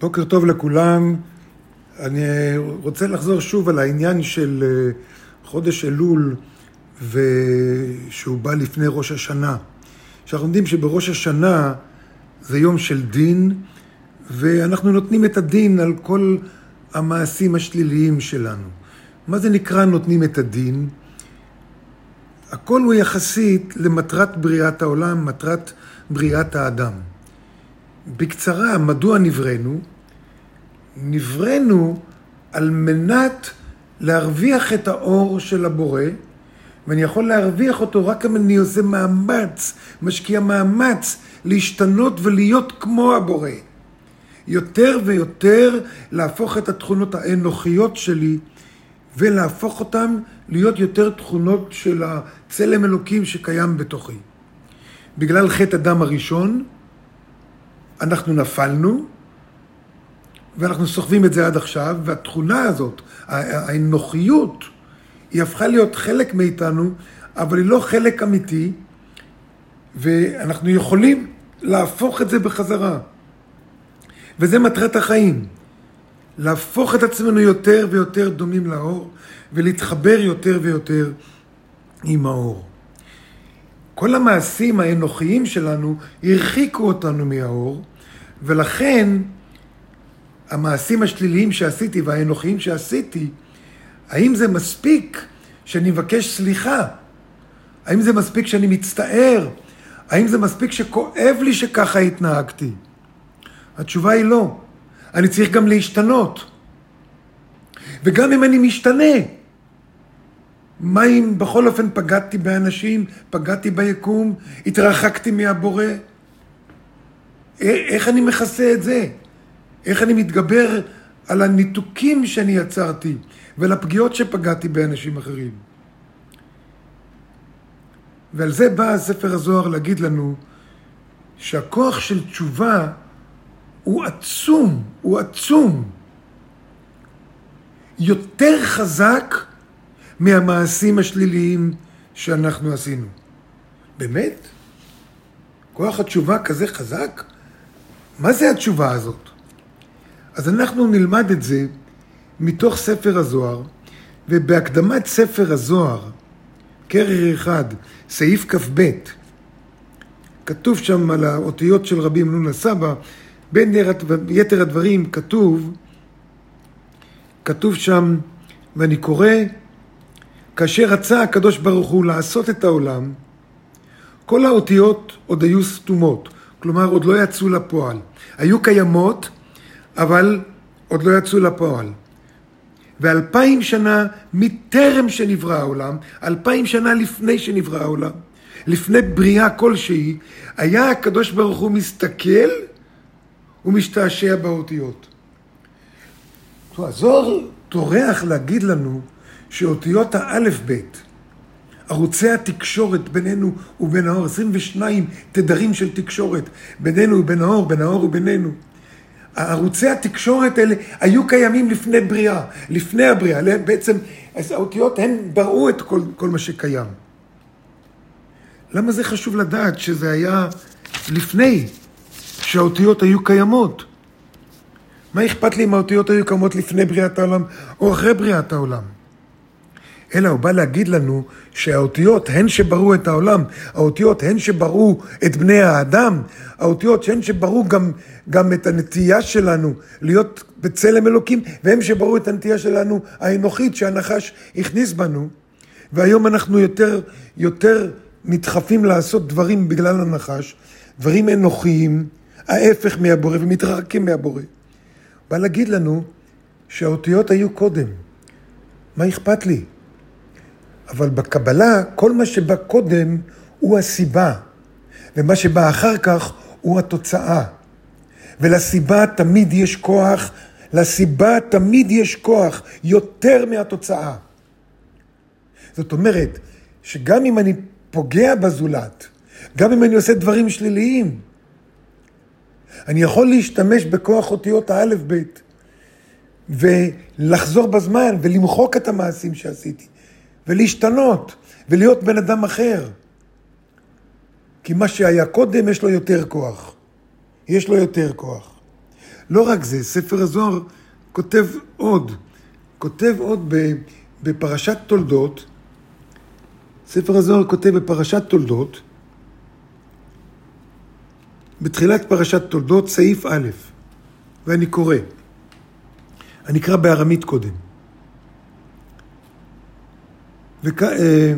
בוקר טוב לכולם. אני רוצה לחזור שוב על העניין של אה, חודש אלול ושהוא בא לפני ראש השנה. שאנחנו יודעים שבראש השנה זה יום של דין ואנחנו נותנים את הדין על כל המעשים השליליים שלנו. מה זה נקרא נותנים את הדין? הכל הוא יחסית למטרת בריאת העולם, מטרת בריאת האדם. בקצרה, מדוע נבראנו? נבראנו על מנת להרוויח את האור של הבורא, ואני יכול להרוויח אותו רק אם אני עושה מאמץ, משקיע מאמץ להשתנות ולהיות כמו הבורא. יותר ויותר להפוך את התכונות האנוכיות שלי ולהפוך אותן להיות יותר תכונות של הצלם אלוקים שקיים בתוכי. בגלל חטא הדם הראשון, אנחנו נפלנו, ואנחנו סוחבים את זה עד עכשיו, והתכונה הזאת, האנוכיות, היא הפכה להיות חלק מאיתנו, אבל היא לא חלק אמיתי, ואנחנו יכולים להפוך את זה בחזרה. וזה מטרת החיים, להפוך את עצמנו יותר ויותר דומים לאור, ולהתחבר יותר ויותר עם האור. כל המעשים האנוכיים שלנו הרחיקו אותנו מהאור, ולכן המעשים השליליים שעשיתי והאנוכיים שעשיתי, האם זה מספיק שאני מבקש סליחה? האם זה מספיק שאני מצטער? האם זה מספיק שכואב לי שככה התנהגתי? התשובה היא לא. אני צריך גם להשתנות. וגם אם אני משתנה, מה אם בכל אופן פגעתי באנשים, פגעתי ביקום, התרחקתי מהבורא? איך אני מכסה את זה? איך אני מתגבר על הניתוקים שאני יצרתי ולפגיעות שפגעתי באנשים אחרים? ועל זה בא ספר הזוהר להגיד לנו שהכוח של תשובה הוא עצום, הוא עצום. יותר חזק מהמעשים השליליים שאנחנו עשינו. באמת? כוח התשובה כזה חזק? מה זה התשובה הזאת? אז אנחנו נלמד את זה מתוך ספר הזוהר, ובהקדמת ספר הזוהר, קרר אחד, סעיף כ"ב, כתוב שם על האותיות של רבי מנון הסבא, בין יתר הדברים כתוב, כתוב שם, ואני קורא, כאשר רצה הקדוש ברוך הוא לעשות את העולם, כל האותיות עוד היו סתומות, כלומר עוד לא יצאו לפועל. היו קיימות, אבל עוד לא יצאו לפועל. ואלפיים שנה מטרם שנברא העולם, אלפיים שנה לפני שנברא העולם, לפני בריאה כלשהי, היה הקדוש ברוך הוא מסתכל ומשתעשע באותיות. הזוהר טורח להגיד לנו שאותיות האלף-בית, ערוצי התקשורת בינינו ובין האור, 22 תדרים של תקשורת בינינו ובין האור, בין האור ובינינו. ערוצי התקשורת האלה היו קיימים לפני בריאה, לפני הבריאה, בעצם האותיות הן בראו את כל, כל מה שקיים. למה זה חשוב לדעת שזה היה לפני שהאותיות היו קיימות? מה אכפת לי אם האותיות היו קיימות לפני בריאת העולם או אחרי בריאת העולם? אלא הוא בא להגיד לנו שהאותיות הן שבראו את העולם, האותיות הן שבראו את בני האדם, האותיות הן שבראו גם, גם את הנטייה שלנו להיות בצלם אלוקים, והן שבראו את הנטייה שלנו האנוכית שהנחש הכניס בנו. והיום אנחנו יותר, יותר נדחפים לעשות דברים בגלל הנחש, דברים אנוכיים, ההפך מהבורא ומתרחקים מהבורא. בא להגיד לנו שהאותיות היו קודם. מה אכפת לי? אבל בקבלה, כל מה שבא קודם הוא הסיבה, ומה שבא אחר כך הוא התוצאה. ולסיבה תמיד יש כוח, לסיבה תמיד יש כוח יותר מהתוצאה. זאת אומרת, שגם אם אני פוגע בזולת, גם אם אני עושה דברים שליליים, אני יכול להשתמש בכוח אותיות האלף-בית ולחזור בזמן ולמחוק את המעשים שעשיתי. ולהשתנות, ולהיות בן אדם אחר. כי מה שהיה קודם יש לו יותר כוח. יש לו יותר כוח. לא רק זה, ספר הזוהר כותב עוד, כותב עוד בפרשת תולדות, ספר הזוהר כותב בפרשת תולדות, בתחילת פרשת תולדות, סעיף א', ואני קורא. אני אקרא בארמית קודם. וכ... אה,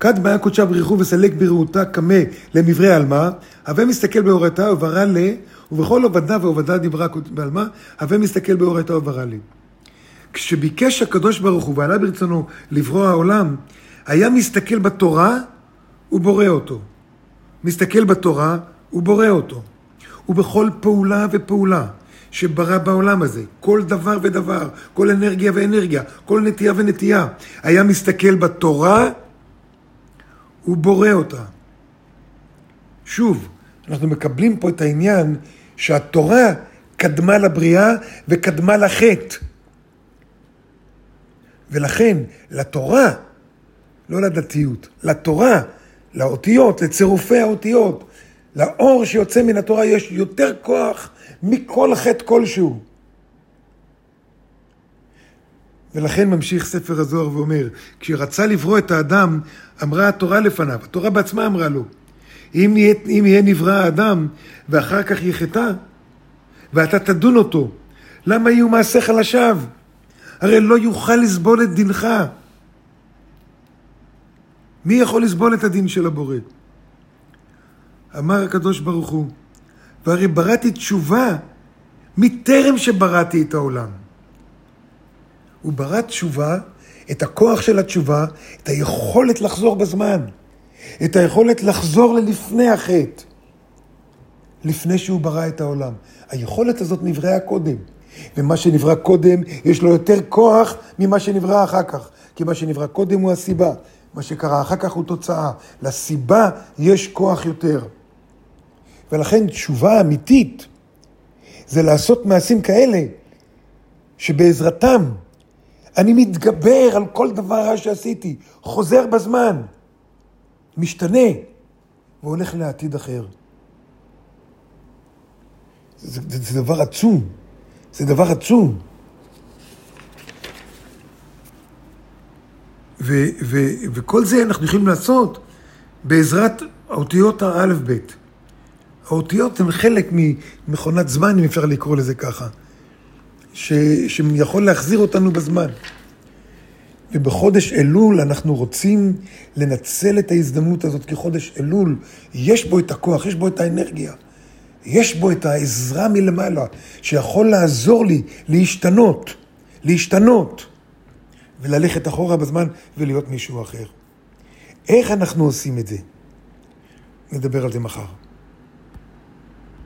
כד בעיה קודשה בריחו וסלק ברעותה קמה למברי עלמא, הווה מסתכל באורתה וברא ל, ובכל עובדה ועובדה דיברה בעלמא, הווה מסתכל באורתה וברא לי. כשביקש הקדוש ברוך הוא ועלה ברצונו לברוא העולם, היה מסתכל בתורה ובורא אותו. מסתכל בתורה ובורא אותו. ובכל פעולה ופעולה שברא בעולם הזה, כל דבר ודבר, כל אנרגיה ואנרגיה, כל נטייה ונטייה, היה מסתכל בתורה הוא בורא אותה. שוב, אנחנו מקבלים פה את העניין שהתורה קדמה לבריאה וקדמה לחטא. ולכן, לתורה, לא לדתיות, לתורה, לאותיות, לצירופי האותיות, לאור שיוצא מן התורה יש יותר כוח מכל חטא כלשהו. ולכן ממשיך ספר הזוהר ואומר, כשרצה לברוא את האדם, אמרה התורה לפניו, התורה בעצמה אמרה לו, אם יהיה, אם יהיה נברא האדם ואחר כך יחטא, ואתה תדון אותו, למה יהיו מעשיך לשווא? הרי לא יוכל לסבול את דינך. מי יכול לסבול את הדין של הבורא? אמר הקדוש ברוך הוא, והרי בראתי תשובה מטרם שבראתי את העולם. הוא ברא תשובה, את הכוח של התשובה, את היכולת לחזור בזמן, את היכולת לחזור ללפני החטא, לפני שהוא ברא את העולם. היכולת הזאת נבראה קודם, ומה שנברא קודם, יש לו יותר כוח ממה שנברא אחר כך, כי מה שנברא קודם הוא הסיבה, מה שקרה אחר כך הוא תוצאה. לסיבה יש כוח יותר. ולכן תשובה אמיתית זה לעשות מעשים כאלה שבעזרתם אני מתגבר על כל דבר רע שעשיתי, חוזר בזמן, משתנה, והולך לעתיד אחר. זה, זה, זה דבר עצום, זה דבר עצום. ו, ו, וכל זה אנחנו יכולים לעשות בעזרת האותיות האלף-בית. האותיות הן חלק ממכונת זמן, אם אפשר לקרוא לזה ככה. ש, שיכול להחזיר אותנו בזמן. ובחודש אלול אנחנו רוצים לנצל את ההזדמנות הזאת, כי חודש אלול יש בו את הכוח, יש בו את האנרגיה, יש בו את העזרה מלמעלה, שיכול לעזור לי להשתנות, להשתנות, וללכת אחורה בזמן ולהיות מישהו אחר. איך אנחנו עושים את זה? נדבר על זה מחר.